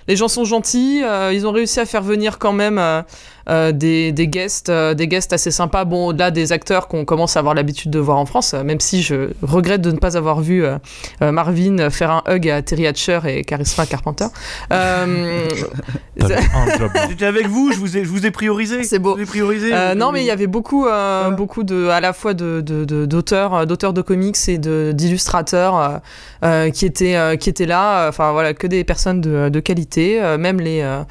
les gens sont gentils. euh, ils ont réussi à faire venir quand même euh, des, des guests, euh, des guests assez sympas. Bon, au-delà des acteurs qu'on commence à avoir l'habitude de voir en France, euh, même si je regrette de ne pas avoir vu euh, euh, Marvin faire un hug à Terry Hatcher et Charisma Carpenter. Euh. *laughs* *laughs* J'étais avec vous, je vous ai, je vous ai priorisé. C'est beau. Je vous ai priorisé. Euh, non, mais il y avait beaucoup, euh, Voilà. beaucoup de, à la fois de, d'auteurs, euh, d'auteurs de comics et de, d'illustrateurs euh, euh, qui étaient, euh, qui étaient là. Enfin voilà, que des personnes de, de qualité, euh, même les, euh,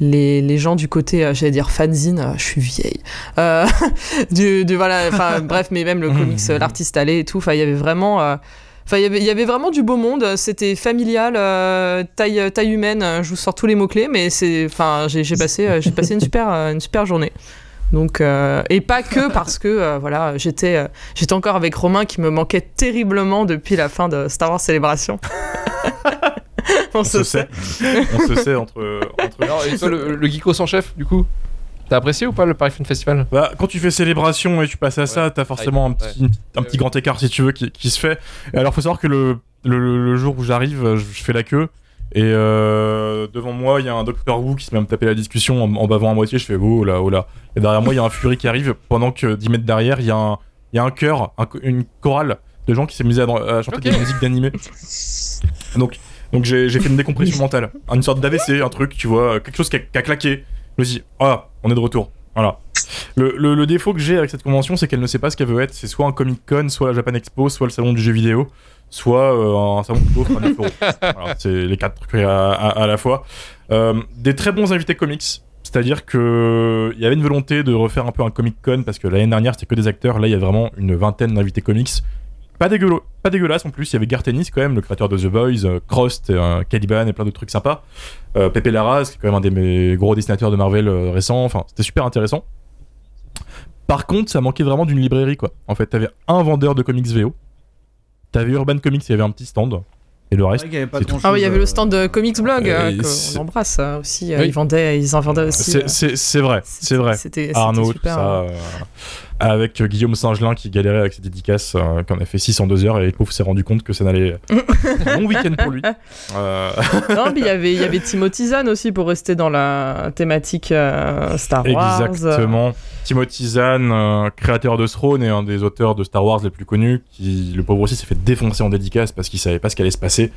les, les gens du côté, euh, j'allais dire fanzine. euh, je suis vieille. Euh, *laughs* du, du- voilà, enfin *laughs* bref, mais même le comics, euh, l'artiste allait et tout. Enfin, il y avait vraiment. euh, Enfin, il y avait- il y avait vraiment du beau monde. C'était familial, euh, taille, taille humaine. Je vous sors tous les mots clés, mais c'est, enfin, j'ai j'ai passé, j'ai passé une super, une super journée. Donc, euh, et pas que parce que euh, voilà, j'étais, euh, j'étais encore avec Romain qui me manquait terriblement depuis la fin de Star Wars Célébration. *laughs* On On se sait. On se sait entre. entre... Et toi, le, le geeko sans chef, du coup, t'as apprécié ou pas le Paris Fan Festival? Bah, quand tu fais célébration et tu passes à ça, t'as forcément un petit, un petit grand écart si tu veux qui, qui se fait. Et alors, faut savoir que le, le, le jour où j'arrive, je, fais la queue. Et euh, devant moi, il y a un Docteur Who qui se met à me taper la discussion en, en bavant à moitié. Je fais oh là, oh là. Et derrière moi, il y a un Fury qui arrive. Pendant que 10 mètres derrière, il y a un, il y a un chœur, un- une chorale de gens qui s'amusent à, à chanter Ok. des musiques d'animé. Donc, donc j'ai j'ai fait une décompression *laughs* mentale. Une sorte d'AVC, un truc, tu vois, quelque chose qui a, qui a claqué. Je me suis dit, ah, on est de retour. Voilà. Le, le- le défaut que j'ai avec cette convention, c'est qu'elle ne sait pas ce qu'elle veut être. C'est soit un Comic Con, soit la Japan Expo, soit le salon du jeu vidéo, soit euh, un salon. *laughs* Voilà, c'est les quatre trucs à, à- à la fois. Euh, des très bons invités comics. C'est-à-dire que il y avait une volonté de refaire un peu un Comic Con parce que l'année dernière c'était que des acteurs. Là, il y a vraiment une vingtaine d'invités comics. Pas, dégueula- pas dégueulasse en plus. Il y avait Garth Ennis quand même, le créateur de The Boys, euh, Crost, euh, Caliban et plein d'autres trucs sympas. Euh, Pepe Larraz, qui est quand même un des mes gros dessinateurs de Marvel euh, récents. Enfin, c'était super intéressant. Par contre, ça manquait vraiment d'une librairie, quoi. En fait, t'avais un vendeur de comics VO. T'avais Urban Comics, il y avait un petit stand. Et le reste, c'est tout. Ah oui, il y avait euh, le stand de Comics Blog Euh, qu'on embrasse euh, aussi. Oui. Ils vendaient, ils en vendaient aussi. c'est- euh, vrai, c'est vrai. C'était Arnaud, tout super. ça. Avec Guillaume Singelin qui galérait avec ses dédicaces, euh, qu'on a fait 6 en 2 heures et le pauvre s'est rendu compte que ça n'allait. *laughs* bon week-end pour lui. *laughs* Euh, Non, mais il y avait, il y avait Timothy Zahn aussi pour rester dans la thématique euh, Star Wars. Exactement. Timothy Zahn, euh, créateur de Throne et un des auteurs de Star Wars les plus connus, qui le pauvre aussi s'est fait défoncer en dédicace parce qu'il savait pas ce qui allait se passer.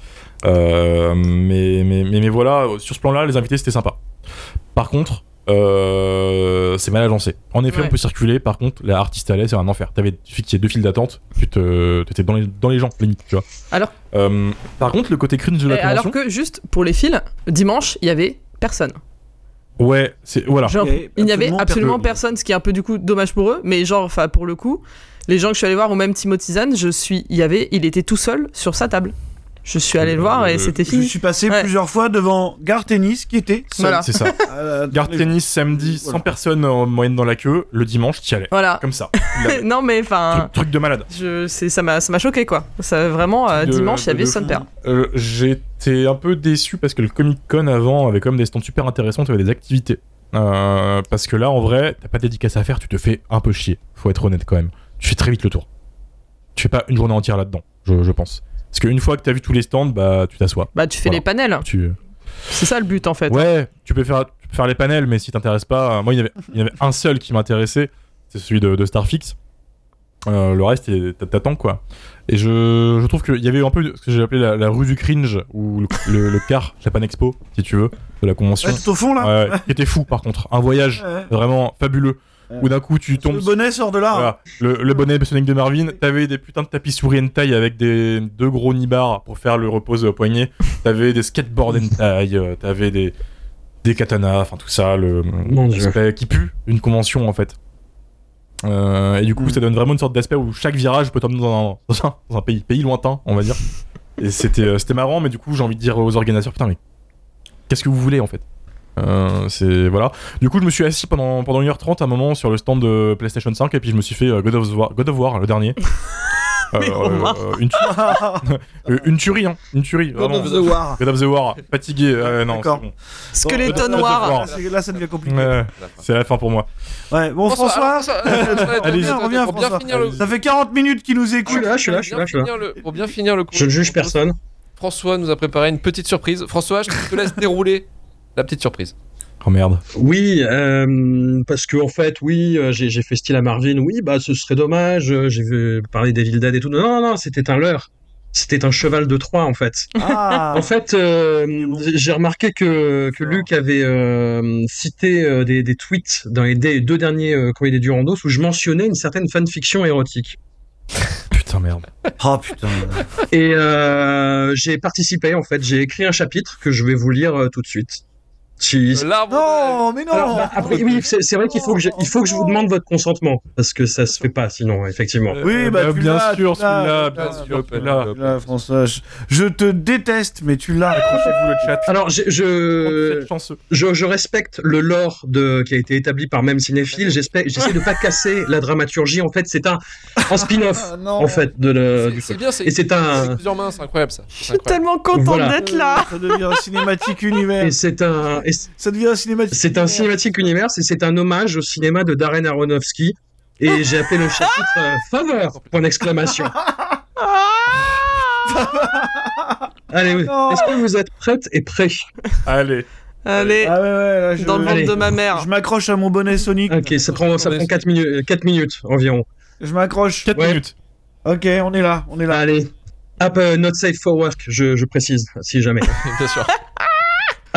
Euh, mais, mais, mais, mais voilà, sur ce plan-là, les invités c'était sympa. Par contre, euh, c'est mal agencé. En effet, Ouais. on peut circuler. Par contre, la artiste allait, c'est un enfer. T'avais ait deux files d'attente, tu te, t'étais dans les, dans les gens, limite, tu vois. Alors- Euh, par contre, le côté cringe de la Et alors que juste pour les fils, dimanche, il y avait personne. Ouais, c'est voilà. Genre, il n'y avait absolument personne, ce qui est un peu du coup dommage pour eux. Mais genre, enfin pour le coup, les gens que je suis allé voir, ou même Timothy Zahn, je suis, il y avait, il était tout seul sur sa table. Je suis allé le voir et Euh, c'était Je fini. suis passé Ouais. plusieurs fois devant Gare Tennis qui était seul. Voilà. C'est ça. *laughs* Euh, Garde tennis samedi, 100 Voilà. personnes en moyenne dans la queue. Le dimanche, t'y allais. Voilà. Comme ça. *laughs* Non mais enfin, truc, truc de malade. je, ça m'a, ça m'a choqué quoi. Ça vraiment euh, De- dimanche, il y avait de son fou. père. Euh, J'étais un peu déçu parce que le Comic Con avant avait quand même des stands super intéressants, tu avais des activités. Euh, parce que là, en vrai, t'as pas de dédicace à faire, tu te fais un peu chier. Faut être honnête quand même. Tu fais très vite le tour. Tu fais pas une journée entière là-dedans, je, je pense. Parce qu'une fois que t'as vu tous les stands, bah tu t'assois. Bah tu fais Voilà. les panels. Tu... C'est ça le but en fait. Ouais, tu peux faire, tu peux faire les panels, mais si t'intéresses pas, euh, moi il y avait, il y avait un seul qui m'intéressait, c'est celui de, de Starfix. Euh, le reste, t'attends quoi. Et je, je trouve qu'il y avait un peu ce que j'ai appelé la, la rue du cringe, ou le, le, le car Japan Expo, si tu veux, de la convention. Ouais, tout au fond là. Ouais, ouais, qui était fou par contre. Un voyage Ouais. vraiment fabuleux. Ouais. Où d'un coup tu Le tombes. bonnet sort de là. Voilà, le, le bonnet Sonic de Marvin, t'avais des putains de tapis souris hentai avec des deux gros nibards pour faire le repose au poignet, t'avais des skateboards hentai, euh, t'avais des, des katanas, enfin tout ça, le Mon Dieu. l'aspect qui pue une convention en fait. Euh, et du coup, Mm. ça donne vraiment une sorte d'aspect où chaque virage peut t'emmener dans un, dans un, dans un pays, pays lointain, on va dire. Et c'était euh, c'était marrant, mais du coup, j'ai envie de dire aux organisateurs, putain, mais qu'est-ce que vous voulez en fait? Euh, c'est voilà. Du coup, je me suis assis pendant pendant 1h30 à un moment sur le stand de PlayStation 5 et puis je me suis fait euh, God of War, God of War le dernier. *laughs* Euh, Mais Romain. une, tu- *laughs* euh, une tuerie, hein, une tuerie. God vraiment. of the War. God of the War, fatigué. euh, non, bon. Skeleton. War. C'est- Là, ça devient compliqué. Ouais, c'est la fin pour moi. Ouais, bon, François, Allez, reviens, reviens, pour bien François. finir le ça fait 40 minutes qu'il nous Je écoute. suis là, je suis là, je suis là, je suis là. Pour bien finir le- Pour bien finir le cours, Je ne juge personne. François nous a préparé une petite surprise. François, je te laisse dérouler la petite surprise. Oh merde. Oui, euh, parce que en fait, oui, euh, j'ai j'ai fait style à Marvin. Oui, bah ce serait dommage. euh, J'ai vu parler des Vildad et tout. Non, non, non, c'était un leurre. C'était un cheval de Troie en fait. Ah, En fait, euh, j'ai remarqué que, que Luc avait euh, cité euh, des, des tweets dans les deux derniers euh, courriers des Durandos où je mentionnais une certaine fanfiction érotique. *laughs* Putain, merde. oh putain. Et euh, j'ai participé en fait. J'ai écrit un chapitre que je vais vous lire euh, tout de suite. Si, L'arbre. Non, mais non. Alors, bah, après, oui, c'est c'est vrai qu'il faut que je, il faut que je vous demande votre consentement parce que ça se fait pas sinon, effectivement. Oui, bah, tu bien l'as, sûr, celui-là, bien sûr. Là, François, je, je te déteste, mais tu l'as. Accrochez-vous le chat. Alors, je, je, je, je respecte le lore de, qui a été établi par même cinéphile. J'espère, j'essaie de pas casser la dramaturgie. En fait, c'est un, un spin-off Ah, non. en fait de le, C'est- du C'est truc. bien, c'est Et c'est un, avec plusieurs mains, c'est incroyable ça. Je suis tellement contente Voilà. d'être là. Ça devient un cinématique univers. et c'est un, et Ça devient un cinématique. c'est un cinématique univers et c'est un hommage au cinéma de Darren Aronofsky. Et j'ai appelé le chapitre euh, *laughs* Faveur Point d'exclamation. Allez, oui. Non. est-ce que vous êtes prêtes et prêts Allez. Allez, Ah ouais, ouais, là, je, dans le Allez. ventre de ma mère. je m'accroche à mon bonnet Sonic. Ok, ça prend, ça prend 4 minutes, 4 minutes environ. Je m'accroche. 4 Ouais. minutes. Ok, on est là, on est là. Allez. Hop, euh, not safe for work, je, je précise, si jamais. *laughs* Bien sûr.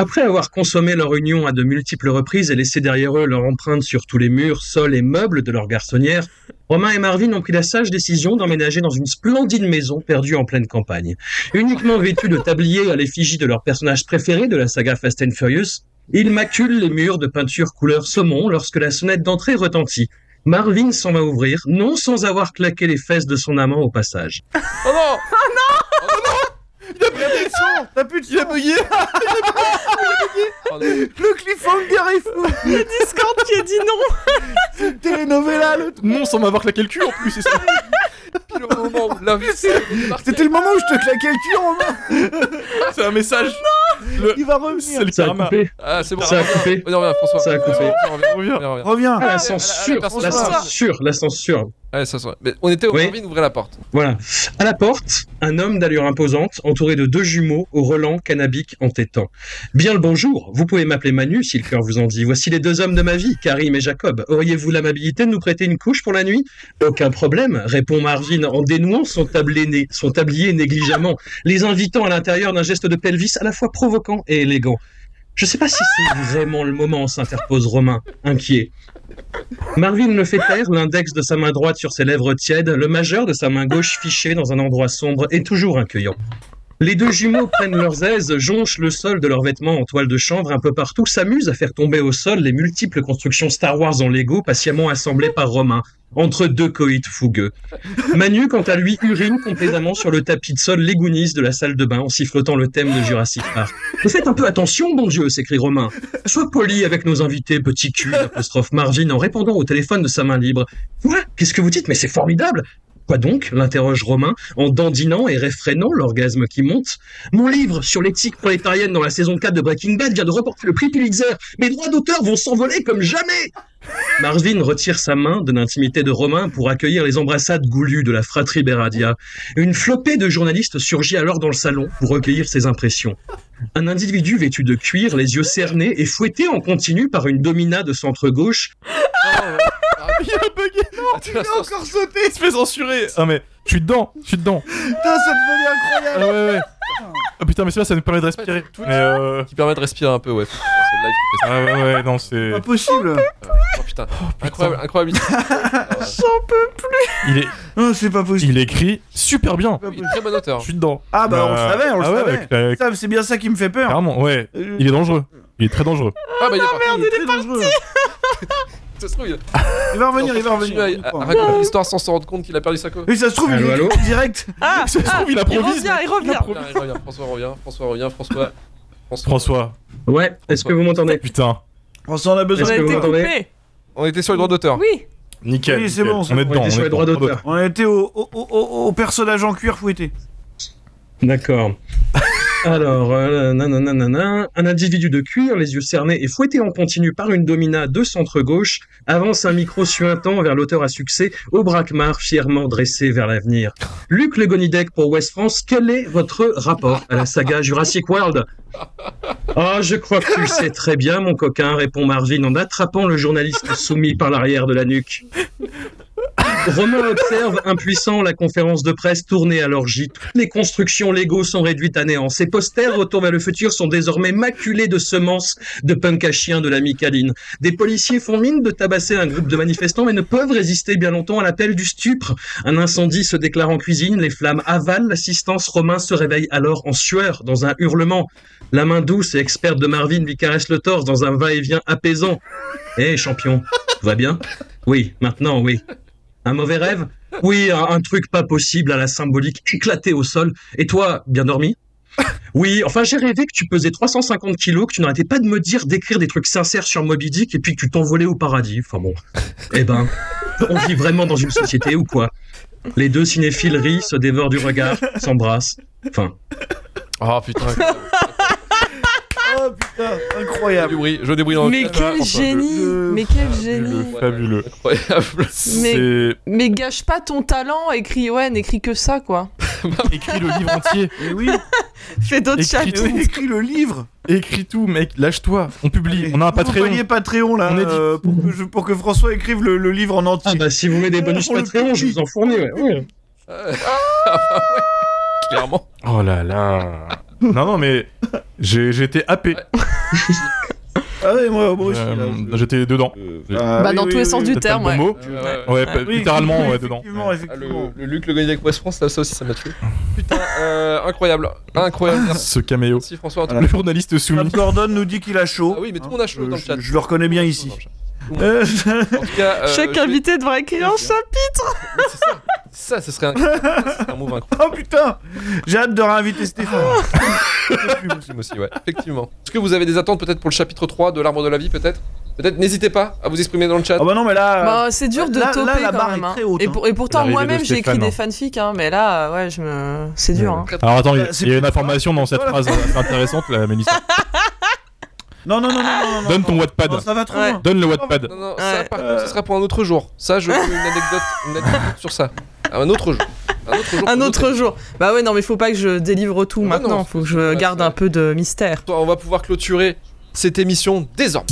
Après avoir consommé leur union à de multiples reprises et laissé derrière eux leur empreinte sur tous les murs, sols et meubles de leur garçonnière, Romain et Marvin ont pris la sage décision d'emménager dans une splendide maison perdue en pleine campagne. Uniquement vêtue de tabliers à l'effigie de leur personnage préféré de la saga Fast and Furious, ils maculent les murs de peinture couleur saumon lorsque la sonnette d'entrée retentit. Marvin s'en va ouvrir, non sans avoir claqué les fesses de son amant au passage. Oh Il a plus de son T'as plus de son Il a bugué. Le cliffhanger est fou Le Discord qui a dit non. *laughs* Telenovela, le truc Non, sans m'avoir claqué le cul en plus, c'est ça. *laughs* Pile au moment où la vie *laughs* C'était le moment où je te claquais le cul, Romain *laughs* C'est un message. Le- Il va revenir. C'est le Ça a coupé. Ah, c'est bon. Ça a coupé. François. Ça a coupé. Reviens, reviens. Ah, la censure, la censure, la censure. Ouais, ça sent- Mais on était au Oui. Marvin, ouvrez la porte. Voilà. À la porte, un homme d'allure imposante, entouré de deux jumeaux au relent cannabique entêtant. Bien le bonjour. Vous pouvez m'appeler Manu si le cœur vous en dit. Voici les deux hommes de ma vie, Karim et Jacob. Auriez-vous l'amabilité de nous prêter une couche pour la nuit? Aucun problème, répond Marvin en dénouant son, tablier négligemment, les invitant à l'intérieur d'un geste de pelvis à la fois provoquant et élégant. Je sais pas si c'est vraiment le moment, s'interpose Romain, inquiet. Marvin le fait taire, l'index de sa main droite sur ses lèvres tièdes, le majeur de sa main gauche fiché dans un endroit sombre et toujours accueillant. Les deux jumeaux *laughs* prennent leurs aises, jonchent le sol de leurs vêtements en toile de chanvre un peu partout, s'amusent à faire tomber au sol les multiples constructions Star Wars en Lego patiemment assemblées par Romain, entre deux coïts fougueux. Manu, quant à lui, urine complaisamment sur le tapis de sol légouniste de la salle de bain en sifflotant le thème de Jurassic Park. Mais faites un peu attention, bon Dieu, s'écrie Romain. Sois poli avec nos invités, petit cul, apostrophe Marvin en répondant au téléphone de sa main libre. Quoi? Qu'est-ce que vous dites? Mais c'est formidable Quoi donc l'interroge Romain en dandinant et réfrénant l'orgasme qui monte. Mon livre sur l'éthique prolétarienne dans la saison 4 de Breaking Bad vient de remporter le prix Pulitzer. Mes droits d'auteur vont s'envoler comme jamais Marvin retire sa main de l'intimité de Romain pour accueillir les embrassades goulues de la fratrie Beradia. Une flopée de journalistes surgit alors dans le salon pour recueillir ses impressions. Un individu vêtu de cuir, les yeux cernés et fouetté en continu par une domina de centre-gauche, *laughs* *laughs* Il a bugué. Il a encore sauté. Il se fait censurer. Ah mais je suis dedans. Je suis dedans. Putain, ça devenait Ah incroyable. ouais ouais. Ah putain mais celui-là ça nous permet de respirer. Twitch. Mais euh... Qui permet de respirer un peu, ouais. C'est le live qui fait ça. Ah ouais ouais non c'est. Pas possible. Oh putain. Incroyable, incroyable. *laughs* Il est Non, c'est pas possible. il écrit super bien. Il est très bon auteur. Je suis dedans. Ah bah on le Euh, savait, on le ah ouais, savait. avec la- Ça, C'est bien ça qui me fait peur. Clairement ouais. Euh, Il est dangereux. Il est très dangereux. Ah bah il est parti. il est très dangereux. *laughs* Ça se trouve, il *laughs* Il va revenir, il va revenir. à raconter l'histoire sans s'en rendre compte qu'il a perdu sa co. Et ça se trouve, il est *laughs* direct. Ah, Ça se ah, trouve, il il improvise. revient, il revient. Revient, il revient. François revient, François revient, François. François. François. Ouais, est-ce que vous m'entendez? Putain. François, on a besoin Est-ce a que été vous. On était sur les droits d'auteur. Oui. Nickel. Oui, c'est bon, c'est On est bon. dedans. On était sur les droits d'auteur. On a été au, au, au, au- au personnage en cuir fouetté. D'accord. Alors, euh, un individu de cuir, les yeux cernés et fouetté en continu par une domina de centre-gauche, avance un micro suintant vers l'auteur à succès, au braquemar fièrement dressé vers l'avenir. Luc Le Gonidec pour West France, quel est votre rapport à la saga Jurassic World? Ah, je crois que tu sais très bien, mon coquin, répond Marvin en attrapant le journaliste soumis par l'arrière de la nuque. Romain observe, impuissant, la conférence de presse tournée à l'orgie. Toutes les constructions Lego sont réduites à néant. Ces posters Retour vers le futur sont désormais maculés de semences de punk à chien de la Micaline. Des policiers font mine de tabasser un groupe de manifestants mais ne peuvent résister bien longtemps à l'appel du stupre. Un incendie se déclare en cuisine, les flammes avalent, l'assistance Romain se réveille alors en sueur, dans un hurlement. La main douce et experte de Marvin lui caresse le torse dans un va-et-vient apaisant. Hé, champion, tout va bien? Oui, maintenant, oui. Un mauvais rêve Oui, un, un truc pas possible à la symbolique éclaté au sol. Et toi, bien dormi *laughs* Oui, enfin j'ai rêvé que tu pesais 350 kilos, que tu n'arrêtais pas de me dire d'écrire des trucs sincères sur Moby Dick et puis que tu t'envolais au paradis. Enfin bon. *laughs* Eh ben, on vit vraiment dans une société ou quoi? Les deux cinéphiles rient, se dévorent du regard, s'embrassent. Enfin, Oh putain. *laughs* Oh putain, incroyable. je débrouille dans le Mais quel François, génie Mais quel génie fabuleux. Incroyable. *laughs* Mais gâche pas ton talent, écris, ouais, n'écris que ça, quoi. *laughs* écris le livre entier. *laughs* Oui, Fais d'autres chapitres. oui, écris le livre. Écris tout, mec. Lâche-toi. On publie. On a un Vous Patreon. payez Patreon là, On euh, pour, que je- pour que François écrive le, le livre en entier. ah bah si vous mettez des bonus Patreon, je vous en fournis. Ouais. Ouais. Euh, ah bah ouais. Clairement. Oh là là. Non, non, mais j'ai été happé. *laughs* Ah ouais, moi, moi aussi. Euh, là, je- J'étais dedans. euh, Bah, ah, Bah, oui, dans oui, tous les oui, sens oui. du terme, ouais. mot. Euh, Ouais, ouais. pas- Oui, littéralement, oui, ouais, dedans. Effectivement, Ah, le, Luc Le Gonidec West France, ça, ça aussi, ça m'a tué. Putain, euh, incroyable. Incroyable. Merci, Ce caméo. Merci François. Voilà. Le journaliste soumis. Gordon nous dit qu'il a chaud. Ah oui, mais tout le monde a chaud Euh, dans le je- chat. Je le reconnais bien ici. Euh, *laughs* euh, Chaque je invité devrait écrire un chapitre. Ça. Ce serait un, ça, ce serait un move incroyable. oh putain J'ai hâte de réinviter Stéphane. *laughs* Moi aussi, ouais, effectivement. Est-ce que vous avez des attentes peut-être pour le chapitre 3 de l'Arbre de la Vie, peut-être? Peut-être n'hésitez pas à vous exprimer dans le chat. Ah bah non, mais là. Bah, c'est dur de là- là, la quand barre même. est hein. très haute, Et, hein. pour- et pourtant, moi-même, j'ai écrit des hein. fanfics, hein, mais là, ouais, je me... c'est dur. Hein. Alors attends, il y a- y une information dans cette *laughs* phrase intéressante, la Mélissa. Non, non, non, non, non, non. Donne ton non. Wattpad. Non, ça va trop Ouais. loin. Donne le Wattpad. Non, non, Ouais. ça, par Euh. contre, ce sera pour un autre jour. Ça, je veux une anecdote, une anecdote sur ça. Un autre jour. Un autre jour. *laughs* Un pour autre jour. Bah ouais, non, mais faut pas que je délivre tout Ah bah maintenant. non, faut que je garde un peu de mystère. On va pouvoir clôturer cette émission désormais.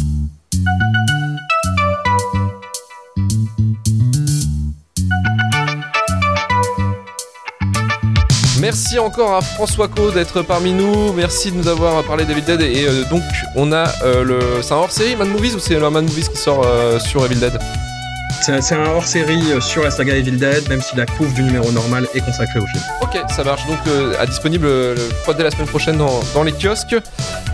Merci encore à François Co d'être parmi nous. Merci de nous avoir parlé d'Evil Dead. Et euh, donc, on a euh, le. C'est un hors série Mad Movies ou c'est le Mad Movies qui sort euh, sur Evil Dead? C'est un hors-série euh, sur la saga Evil Dead, même si la couve du numéro normal est consacrée au film. Ok, ça marche. Donc, euh, à disponible euh, le, dès la semaine prochaine dans, dans les kiosques.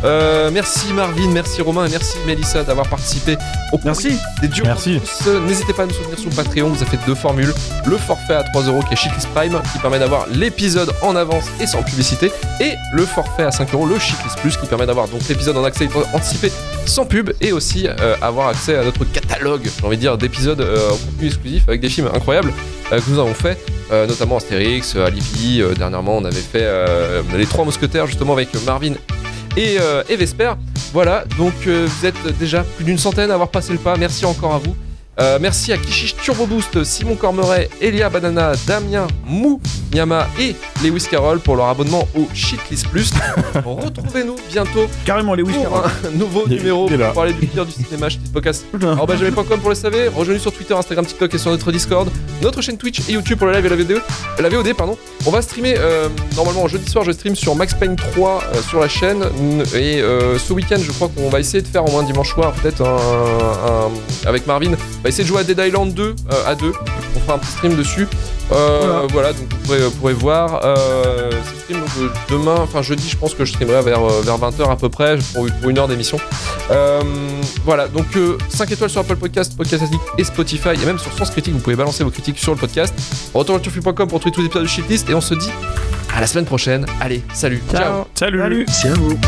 Euh, merci Marvin, merci Romain et merci Mélissa d'avoir participé au Merci. des Dieux Merci. N'hésitez pas à nous soutenir sur Patreon, vous avez fait deux formules. Le forfait à 3 euros qui est Shitlist Prime, qui permet d'avoir l'épisode en avance et sans publicité. Et le forfait à 5 euros, le Shitlist Plus, qui permet d'avoir donc l'épisode en accès anticipé sans pub et aussi euh, avoir accès à notre catalogue, j'ai envie de dire, d'épisodes euh, en contenu exclusif avec des films incroyables que nous avons fait. euh, notamment Astérix, euh, Alibi, euh, dernièrement on avait fait Les Trois Mousquetaires justement avec Marvin et, euh, et Vesper. Voilà, donc euh, vous êtes déjà plus d'une centaine à avoir passé le pas. Merci encore à vous. Euh, merci à Kishish Turbo Boost, Simon Cormeret, Elia Banana, Damien, Mou, Yama et Lewis Carroll pour leur abonnement au Shitlist Plus. *laughs* Retrouvez-nous bientôt Carrément, les whisky. pour un nouveau Il numéro il pour parler du pire du cinéma Shitlist. *laughs* Alors bah j'avais.com pour le savoir, rejoignez sur Twitter, Instagram, TikTok et sur notre Discord, notre chaîne Twitch et YouTube pour le live et la VOD. La VOD pardon. On va streamer euh, normalement jeudi soir, je stream sur Max Payne 3 euh, sur la chaîne et ce week-end je crois qu'on va essayer de faire au moins dimanche soir peut-être un, un- avec Marvin. On va essayer de jouer à Dead Island 2 euh, à 2. On fera un petit stream dessus. Euh, Voilà. voilà. donc vous pourrez, vous pourrez voir. Euh, ce stream donc, euh, demain, enfin jeudi, je pense que je streamerai vers, vers 20h à peu près pour, pour une heure d'émission. Euh, voilà, donc 5 étoiles sur Apple Podcast, Podcast Addict et Spotify, et même sur Sens Critique, vous pouvez balancer vos critiques sur le podcast. Retour.com pour trouver tous les épisodes de Shitlist, et on se dit à la semaine prochaine. Allez, salut, ciao. Ciao. Salut. Salut. Merci à vous.